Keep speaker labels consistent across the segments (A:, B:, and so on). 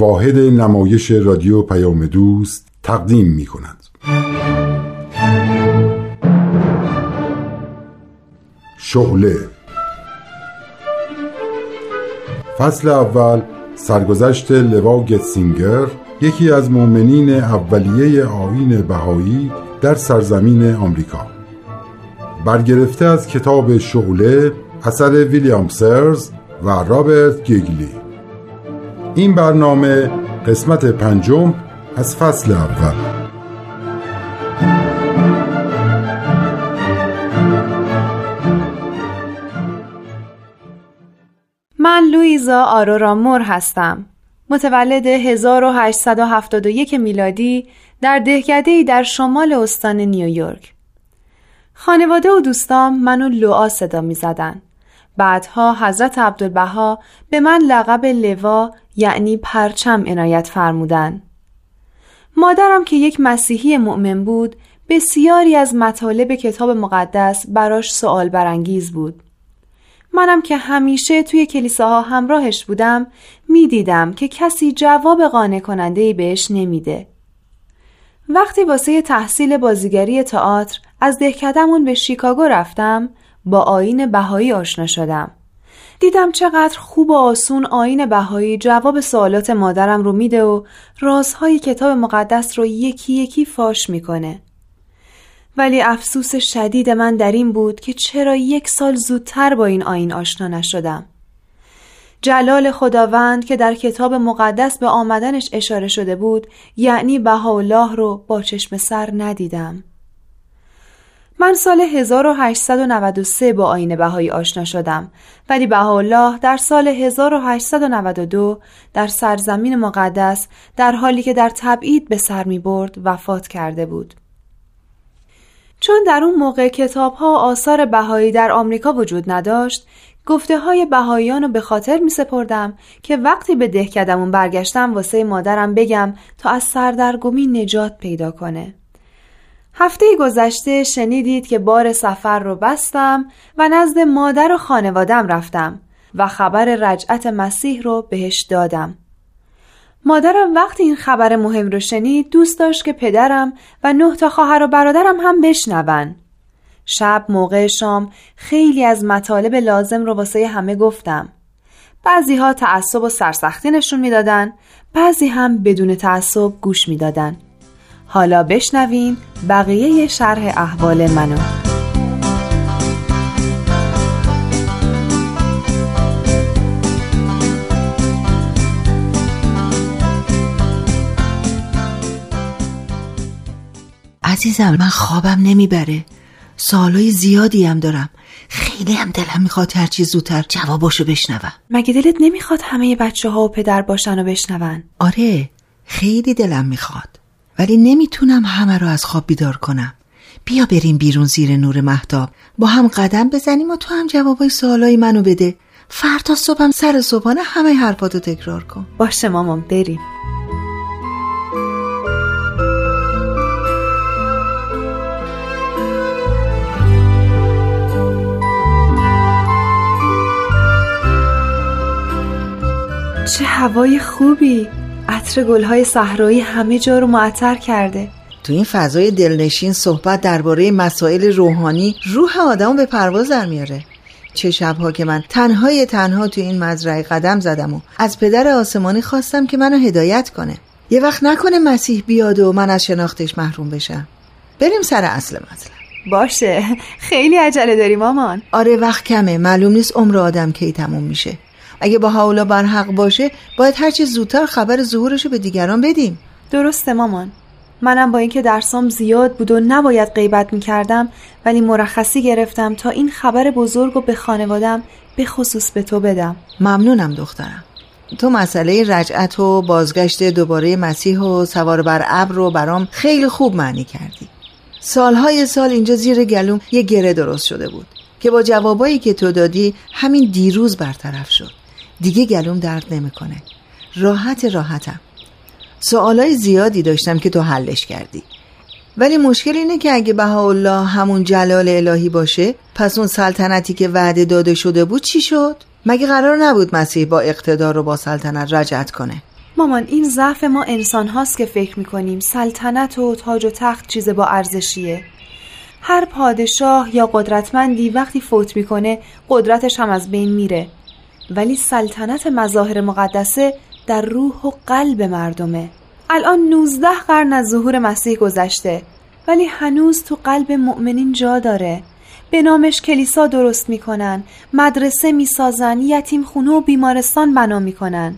A: واحد نمایش رادیو پیام دوست تقدیم می کند. شعله فصل اول سرگذشت لوا گتسینگر یکی از مؤمنین اولیه آین بهایی در سرزمین آمریکا. برگرفته از کتاب شعله اثر ویلیام سرز و رابرت گیگلی. این برنامه قسمت پنجم از فصل اول.
B: من لویزا آرورا مور هستم. متولد 1871 میلادی در دهکده در شمال استان نیویورک. خانواده و دوستام منو لوآ صدا می زدن. بعدها حضرت عبدالبها به من لقب لوا یعنی پرچم عنایت فرمودن. مادرم که یک مسیحی مؤمن بود بسیاری از مطالب کتاب مقدس براش سوال برانگیز بود. منم که همیشه توی کلیساها همراهش بودم می‌دیدم که کسی جواب قانع کننده بهش نمیده. وقتی واسه تحصیل بازیگری تئاتر از دهکدمون به شیکاگو رفتم با آین بهایی آشنا شدم. دیدم چقدر خوب و آسون آین بهایی جواب سوالات مادرم رو میده و رازهای کتاب مقدس رو یکی یکی فاش می‌کنه. ولی افسوس شدید من در این بود که چرا یک سال زودتر با این آین آشنا نشدم. جلال خداوند که در کتاب مقدس به آمدنش اشاره شده بود یعنی بهاءالله رو با چشم سر ندیدم. من سال 1893 با آین بهایی آشنا شدم ولی بهاءالله در سال 1892 در سرزمین مقدس در حالی که در تبعید به سر می برد وفات کرده بود. چون در اون موقع کتاب ها آثار بهایی در آمریکا وجود نداشت گفته های بهاییان رو به خاطر می سپردم که وقتی به دهکدمون برگشتم واسه مادرم بگم تا از سردرگمی نجات پیدا کنه. هفته گذشته شنیدید که بار سفر رو بستم و نزد مادر و خانوادم رفتم و خبر رجعت مسیح رو بهش دادم. مادرم وقتی این خبر مهم رو شنید دوست داشت که پدرم و نه تا خواهر و برادرم هم بشنون. شب موقع شام خیلی از مطالب لازم رو واسه همه گفتم. بعضی ها تعصب و سرسختی نشون می‌دادن، بعضی هم بدون تعصب گوش می‌دادن. حالا بشنوین بقیه شرح احوال منو.
C: عزیزم من خوابم نمی‌بره. سالای زیادی هم دارم. خیلی هم دلم می‌خواد هرچی زودتر جواباشو بشنوم.
B: مگه دلت نمی‌خواد همه بچه ها و پدر باشن و بشنون؟
C: آره خیلی دلم می‌خواد. ولی نمی‌تونم همه رو از خواب بیدار کنم. بیا بریم بیرون زیر نور محتاب با هم قدم بزنیم و تو هم جوابای سوالای منو بده. فردا صبحم سر صبحانه همه حرفاتو تکرار کن.
B: باشه مامان بریم. چه هوای خوبی. عطر گلهای صحرایی همه جا رو معطر کرده.
C: تو این فضای دلنشین صحبت درباره مسائل روحانی روح آدمو به پرواز در میاره. چه شبها که من تنهای تنها تو این مزرعه قدم زدم و از پدر آسمانی خواستم که منو هدایت کنه. یه وقت نکنه مسیح بیاد و من از شناختش محروم بشم. بریم سر اصل مطلب.
B: باشه. خیلی عجله داری مامان.
C: آره وقت کمه. معلوم نیست عمر آدم کی تموم میشه. اگه با حولا بر حق باشه باید هرچی زودتر خبر ظهورشو به دیگران بدیم.
B: درسته مامان. منم با اینکه درسام زیاد بود و نباید غیبت می‌کردم ولی مرخصی گرفتم تا این خبر بزرگ و به خانوادم به خصوص به تو بدم.
C: ممنونم دخترم. تو مسئله رجعت و بازگشت دوباره مسیح و سوار بر ابر رو برام خیلی خوب معنی کردی. سالهای سال اینجا زیر گلوم یه گره درست شده بود که با جوابایی که تو دادی همین دیروز برطرف شد. دیگه گلوم درد نمی‌کنه. راحت راحتم. سوالای زیادی داشتم که تو حلش کردی. ولی مشکل اینه که اگه بهاءالله همون جلال الهی باشه پس اون سلطنتی که وعده داده شده بود چی شد؟ مگه قرار نبود مسیح با اقتدار و با سلطنت رجعت کنه؟
B: مامان این ضعف ما انسان هاست که فکر می‌کنیم سلطنت و تاج و تخت چیز با ارزشیه. هر پادشاه یا قدرتمندی وقتی فوت می‌کنه قدرتش هم از بین میره. ولی سلطنت مظاهر مقدسه در روح و قلب مردمه. الان 19 قرن از ظهور مسیح گذشته ولی هنوز تو قلب مؤمنین جا داره. به نامش کلیسا درست می‌کنن مدرسه می‌سازن یتیم خونه و بیمارستان بنا می‌کنن.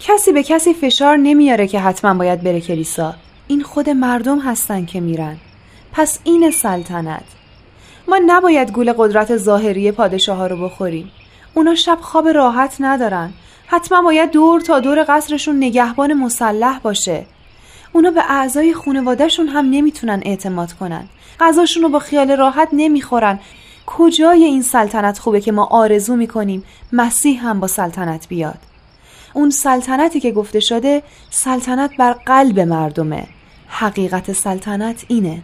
B: کسی به کسی فشار نمیاره که حتما باید بره کلیسا. این خود مردم هستن که میرن. پس این سلطنت. ما نباید گول قدرت ظاهری پادشاه ها رو بخوریم. اونا شب خواب راحت ندارن. حتما باید دور تا دور قصرشون نگهبان مسلح باشه. اونا به اعضای خانوادهشون هم نمی‌تونن اعتماد کنن. غذاشون رو با خیال راحت نمی‌خورن. کجای این سلطنت خوبه که ما آرزو می‌کنیم مسیح هم با سلطنت بیاد؟ اون سلطنتی که گفته شده سلطنت بر قلب مردمه. حقیقت سلطنت اینه.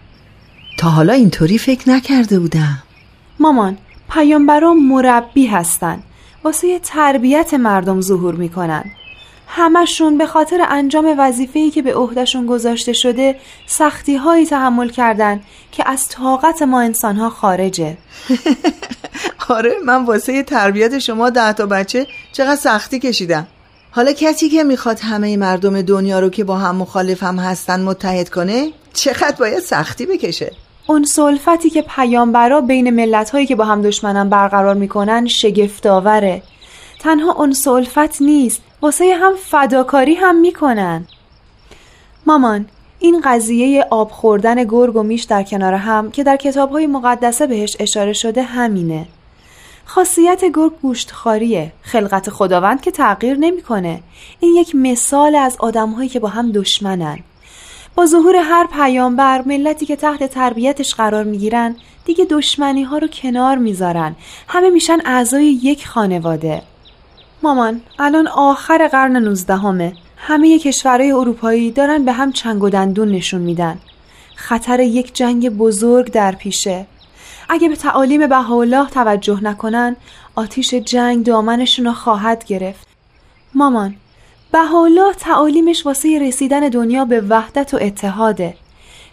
C: تا حالا اینطوری فکر نکرده بودم.
B: مامان پیامبران مربی هستن واسه تربیت مردم ظهور می‌کنن همشون به خاطر انجام وظیفه‌ای که به عهدهشون گذاشته شده سختی هایی تحمل کردن که از طاقت ما انسانها خارجه.
C: آره من واسه تربیت شما ده تا بچه چقدر سختی کشیدم. حالا کسی که می‌خواد همه مردم دنیا رو که با هم مخالف هم هستن متحد کنه چقدر باید سختی بکشه؟
B: اون سلفتی که پیامبرا بین ملت هایی که با هم دشمنن برقرار می‌کنن شگفتآوره. تنها اون سلفت نیست واسه هم فداکاری هم می‌کنن. مامان این قضیه آب خوردن گرگ و میش در کنار هم که در کتاب های مقدسه بهش اشاره شده همینه. خاصیت گرگ گوشتخاریه خلقت خداوند که تغییر نمی‌کنه. این یک مثال از آدمهایی که با هم دشمنن. با ظهور هر پیامبر ملتی که تحت تربیتش قرار می‌گیرن دیگه دشمنی ها رو کنار می‌ذارن. همه میشن اعضای یک خانواده. مامان الان آخر قرن نوزدهمه. همه کشورهای اروپایی دارن به هم چنگ و دندون نشون میدن. خطر یک جنگ بزرگ در پیشه. اگه به تعالیم بهاءالله توجه نکنن آتیش جنگ دامنشون رو خواهد گرفت. مامان بهاءالله تعالیمش واسه رسیدن دنیا به وحدت و اتحاده.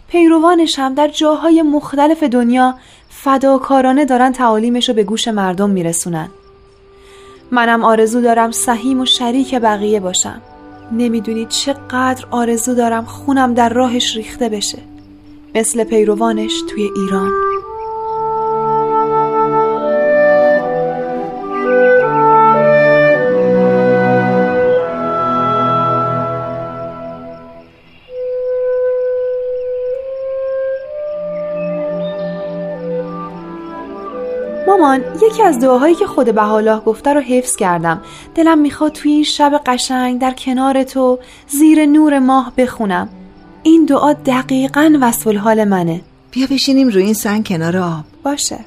B: پیروانش هم در جاهای مختلف دنیا فداکارانه دارن تعالیمش رو به گوش مردم میرسونن. منم آرزو دارم سهیم و شریک بقیه باشم. نمی‌دونی چقدر آرزو دارم خونم در راهش ریخته بشه. مثل پیروانش توی ایران. مامان یکی از دعاهایی که خود بهاءالله گفته رو حفظ کردم. دلم می‌خواد توی این شب قشنگ در کنار تو زیر نور ماه بخونم. این دعا دقیقا وصف حال منه.
C: بیا بشینیم روی این سنگ کنار آب.
B: باشه.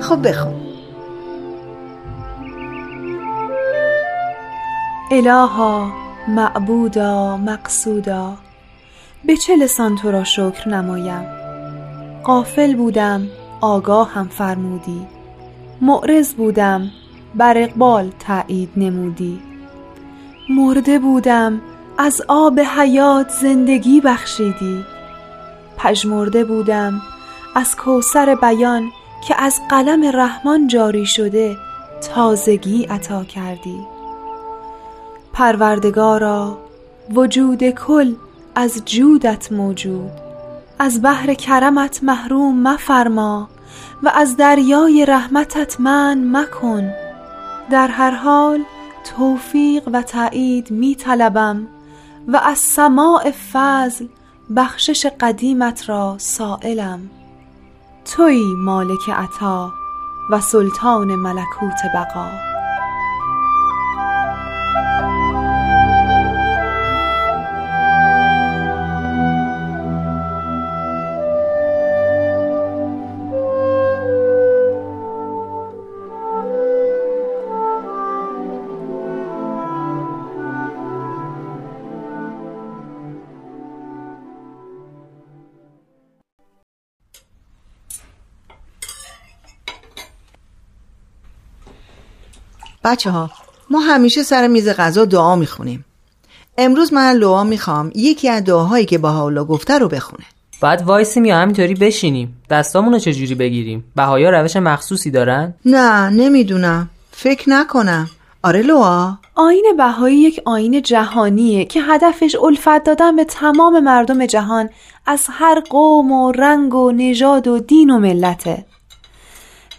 C: خب بخون.
B: الها معبودا مقصودا به چه لسان تو را شکر نمایم؟ قافل بودم آگاه هم فرمودی معرض بودم بر اقبال تایید نمودی. مرده بودم از آب حیات زندگی بخشیدی. پژمرده بودم از کوسر بیان که از قلم رحمان جاری شده تازگی عطا کردی. پروردگارا وجود کل از جودت موجود. از بحر کرمت محروم مفرما و از دریای رحمتت من مکن. در هر حال توفیق و تایید می طلبم و از سماع فضل بخشش قدیمت را سائلم. توی مالک عطا و سلطان ملکوت بقا.
C: بچه ها ما همیشه سر میز غذا دعا می‌خونیم. امروز من لوا می‌خوام یکی از دعاهایی که با حالا گفته رو بخونه.
D: بعد وایسیم یا همینطوری بشینیم. دستامون رو چجوری بگیریم؟ بهایا روش مخصوصی دارن؟
C: نه نمی‌دونم. فکر نکنم. آره لوا
B: آین بهایی یک آین جهانیه که هدفش الفت دادن به تمام مردم جهان از هر قوم و رنگ و نژاد و دین و ملته.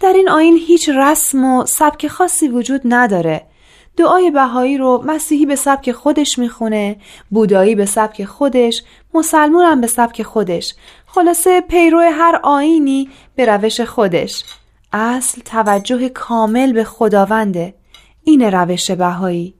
B: در این آین هیچ رسم و سبک خاصی وجود نداره. دعای بهایی رو مسیحی به سبک خودش می‌خونه بودایی به سبک خودش مسلمون هم به سبک خودش. خلاصه پیرو هر آینی به روش خودش. اصل توجه کامل به خداونده. این روش بهایی.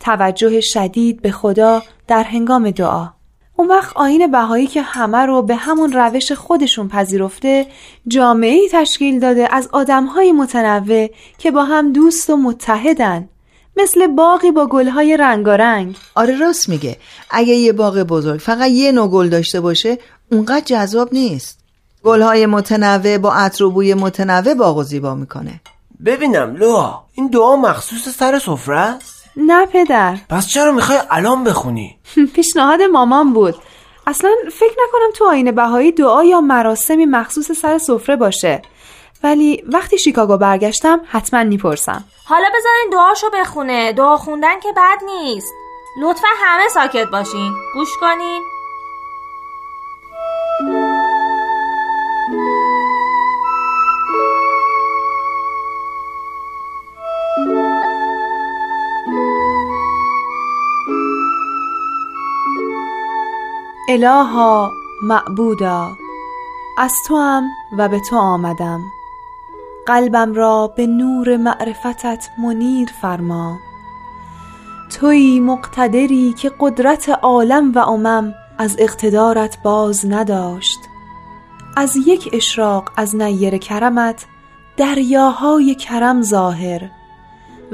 B: توجه شدید به خدا در هنگام دعا. اون وقت آین بهایی که همه رو به همون روش خودشون پذیرفته جامعه ای تشکیل داده از آدمهای متنوع که با هم دوست و متحدن مثل باقی با گلهای رنگارنگ.
C: آره راست میگه. اگه یه باغ بزرگ فقط یه نوع گل داشته باشه اونقدر جذاب نیست. گلهای متنوع با عطر و بوی متنوع باغ و زیبا می‌کنه.
E: ببینم لوا این دعا مخصوص سر سفره است؟
B: نه پدر.
E: پس چرا می‌خوای الان بخونی؟
B: پیشنهاد مامان بود. اصلا فکر نکنم تو آین بهایی دعا یا مراسمی مخصوص سر سفره باشه. ولی وقتی شیکاگو برگشتم حتما می‌پرسم.
F: حالا بذارین دعاشو بخونه. دعا خوندن که بد نیست. لطفا همه ساکت باشین. گوش کنین.
B: الها معبودا از تو هم و به تو آمدم. قلبم را به نور معرفتت منیر فرما. توی مقتدری که قدرت عالم و امم از اقتدارت باز نداشت. از یک اشراق از نیر کرمت دریاهای کرم ظاهر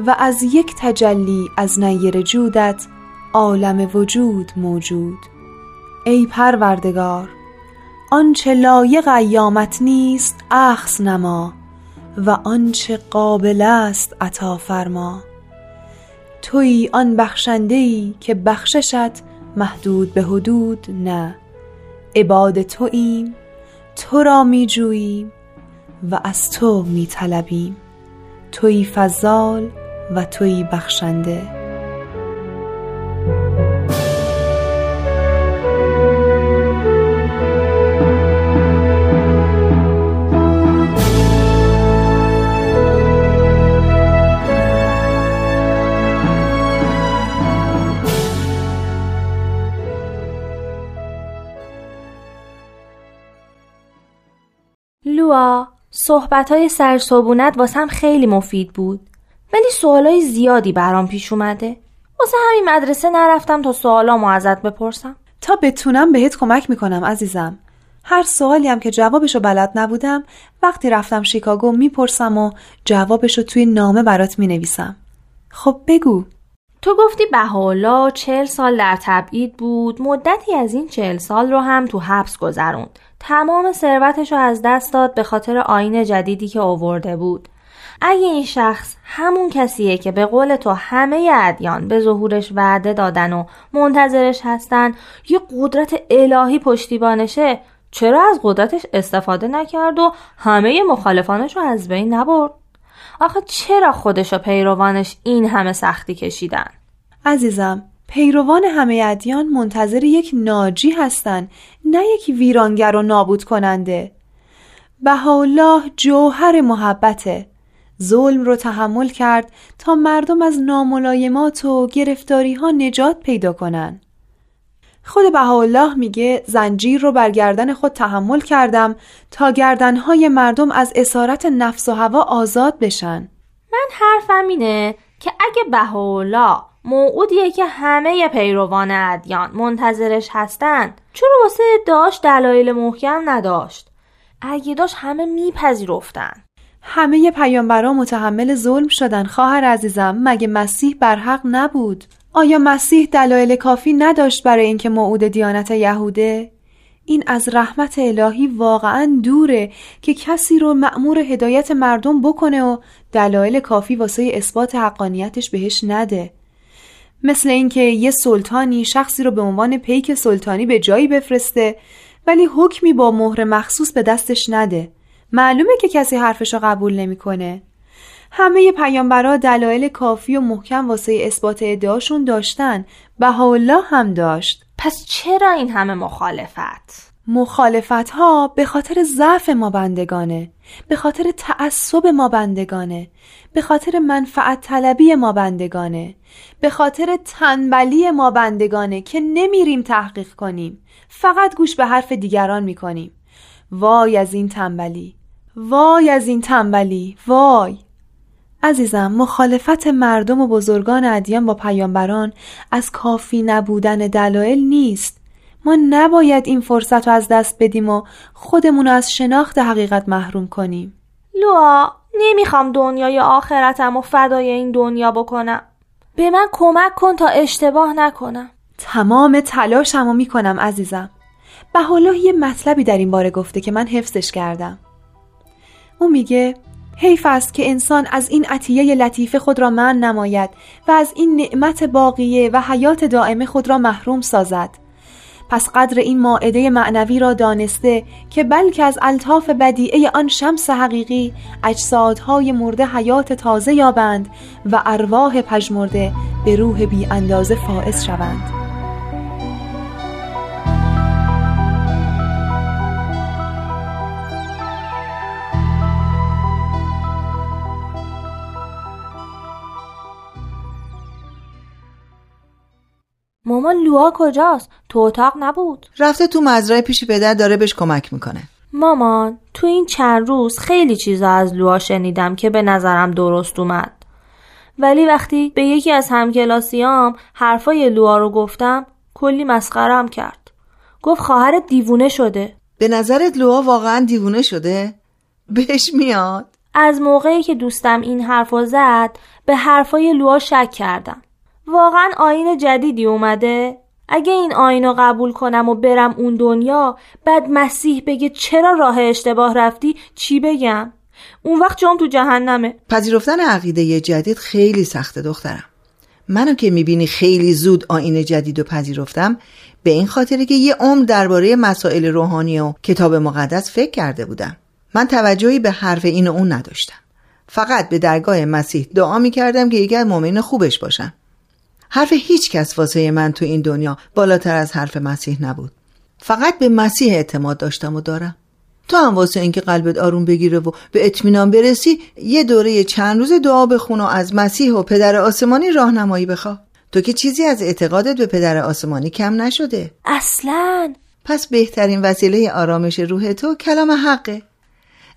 B: و از یک تجلی از نیر جودت عالم وجود موجود. ای پروردگار آنچه لایق ایامت نیست اخس نما و آنچه قابل است عطا فرما. توی آن بخشنده که بخششت محدود به حدود نه. عباد توییم تو را می جوییم و از تو می طلبیم توی فضال و توی بخشنده.
F: صحبت های سرصبونت واسم خیلی مفید بود. ولی سوالای زیادی برام پیش اومده. واسه همین مدرسه نرفتم تا سوالامو ازت بپرسم.
B: تا بتونم بهت کمک می‌کنم عزیزم. هر سوالی هم که جوابشو بلد نبودم وقتی رفتم شیکاگو می‌پرسم و جوابشو توی نامه برات می‌نویسم. خب بگو.
F: تو گفتی بهاءالله چهل سال در تبعید بود مدتی از این چهل سال رو هم تو حبس گذروند. تمام ثروتش رو از دست داد به خاطر آین جدیدی که آورده بود. اگه این شخص همون کسیه که به قول تو همه ادیان به ظهورش وعده دادن و منتظرش هستن یه قدرت الهی پشتیبانشه چرا از قدرتش استفاده نکرد و همه مخالفانش رو از بین نبرد؟ آخه چرا خودش و پیروانش این همه سختی کشیدن؟
B: عزیزم پیروان همه ادیان منتظر یک ناجی هستند نه یک ویرانگر و نابود کننده. بهاءالله جوهر محبته. ظلم رو تحمل کرد تا مردم از ناملایمات و گرفتاری ها نجات پیدا کنن. خود بهاءالله میگه زنجیر رو بر گردن خود تحمل کردم تا گردنهای مردم از اسارت نفس و هوا آزاد بشن.
F: من حرفم اینه که اگه بهاءالله موعودیه که همه پیروان ادیان منتظرش هستن چرا واسه ادعاش دلایل محکم نداشت؟ اگه داشت همه میپذیرفتن.
B: همه پیامبران متحمل ظلم شدن خواهر عزیزم مگه مسیح بر حق نبود؟ آیا مسیح دلایل کافی نداشت برای اینکه موعود دیانت یهوده؟ این از رحمت الهی واقعا دوره که کسی رو مأمور هدایت مردم بکنه و دلایل کافی واسه اثبات حقانیتش بهش نده. مثل اینکه یه سلطانی شخصی رو به عنوان پیک سلطانی به جایی بفرسته ولی حکمی با مهر مخصوص به دستش نده. معلومه که کسی حرفش رو قبول نمی‌کنه. همه پیامبرا دلایل کافی و محکم واسه اثبات ادعاشون داشتن. بهاءالله هم داشت.
F: پس چرا این همه مخالفت؟
B: مخالفت ها به خاطر ضعف ما بندگانه به خاطر تعصب ما بندگانه به خاطر منفعت طلبی ما بندگانه به خاطر تنبلی ما بندگانه که نمیریم تحقیق کنیم. فقط گوش به حرف دیگران می‌کنیم. وای از این تنبلی وای از این تنبلی وای. عزیزم مخالفت مردم و بزرگان ادیان با پیامبران از کافی نبودن دلایل نیست. ما نباید این فرصت رو از دست بدیم و خودمون رو از شناخت حقیقت محروم کنیم.
F: لوا نمی‌خوام دنیای آخرتم و فدای این دنیا بکنم. به من کمک کن تا اشتباه نکنم.
B: تمام تلاشم رو می‌کنم عزیزم. به حالا یه مطلبی در این باره گفته که من حفظش کردم. او میگه حیف است که انسان از این عطیه لطیفه خود را من نماید و از این نعمت باقیه و حیات دائمه خود را محروم سازد. پس قدر این ماعده معنوی را دانسته که بلکه از الطاف بدیعه آن شمس حقیقی اجسادهای مرده حیات تازه یابند و ارواح پژمرده به روح بی اندازه فائز شوند.
F: مامان لوا کجاست؟ تو اتاق نبود.
C: رفته تو مزرعه پیش پدر داره بهش کمک می‌کنه.
F: مامان تو این چند روز خیلی چیزا از لوا شنیدم که به نظرم درست اومد. ولی وقتی به یکی از همکلاسیام حرفای لوا رو گفتم کلی مسخرم کرد. گفت خواهر دیوونه شده.
C: به نظرت لوا واقعا دیوونه شده؟ بهش میاد؟
F: از موقعی که دوستم این حرفو زد به حرفای لوا شک کردم. واقعا آین جدیدی اومده؟ اگه این آین رو قبول کنم و برم اون دنیا بعد مسیح بگه چرا راه اشتباه رفتی چی بگم؟ اون وقت جام تو جهنمه.
C: پذیرفتن عقیده جدید خیلی سخته دخترم. منو که می‌بینی خیلی زود آین جدید رو پذیرفتم به این خاطره که یه عمر درباره مسائل روحانی و کتاب مقدس فکر کرده بودم. من توجهی به حرف این و اون نداشتم. فقط به درگاه مسیح دعا می‌کردم که یکی از مؤمن خوبش باشم حرف هیچ کس واسه من تو این دنیا بالاتر از حرف مسیح نبود. فقط به مسیح اعتماد داشتم و دارم. تو هم واسه اینکه قلبت آروم بگیره و به اطمینان برسی یه دوره چند روز دعا بخون و از مسیح و پدر آسمانی راهنمایی بخوا تو که چیزی از اعتقادت به پدر آسمانی کم نشده.
F: اصلا؟
C: پس بهترین وسیله آرامش روح تو کلام حقه.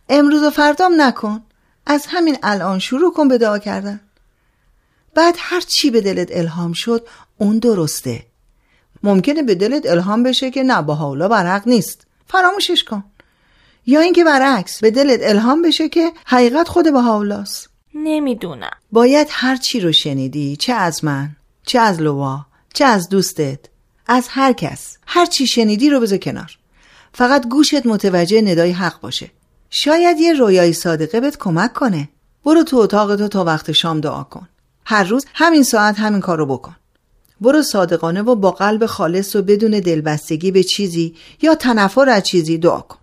C: امروز و فردام نکن. از همین الان شروع کن به دعا کردن. بعد هر چی به دلت الهام شد اون درسته. ممکنه به دلت الهام بشه که نه با حالا برحق نیست. فراموشش کن. یا اینکه برعکس به دلت الهام بشه که حقیقت خود با حولاست
F: نمی‌دونم.
C: باید هر چی رو شنیدی چه از من چه از لوا چه از دوستت از هر کس هر چی شنیدی رو بذار کنار. فقط گوشت متوجه ندای حق باشه. شاید یه رویای صادقه بهت کمک کنه. برو تو اتاق تو تا وقت شام دعا کن. هر روز همین ساعت همین کار رو بکن. برو صادقانه و با قلب خالص و بدون دلبستگی به چیزی یا تنفر از چیزی دعا کن.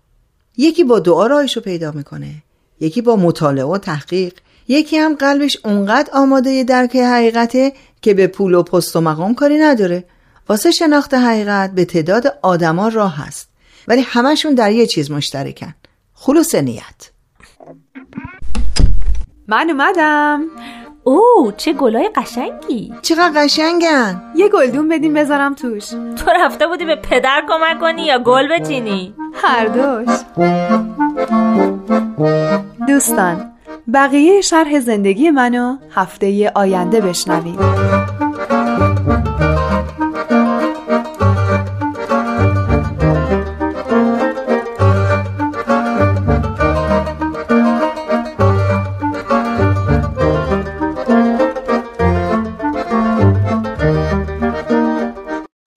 C: یکی با دعا راهش رو پیدا می‌کنه یکی با مطالعه و تحقیق یکی هم قلبش اونقدر آماده درک حقیقته که به پول و پست و مقام کاری نداره. واسه شناخت حقیقت به تعداد آدما راه هست. ولی همشون در یه چیز مشترکن. خلوص نیت.
B: من اومدم.
F: او چه گلای قشنگی.
C: چقدر قشنگن.
B: یه گلدون بدیم بذارم توش.
F: تو رفته بودی به پدر کمک کنی یا گل بچینی؟
B: هر دوش. دوستان بقیه شرح زندگی منو هفته آینده بشنوید.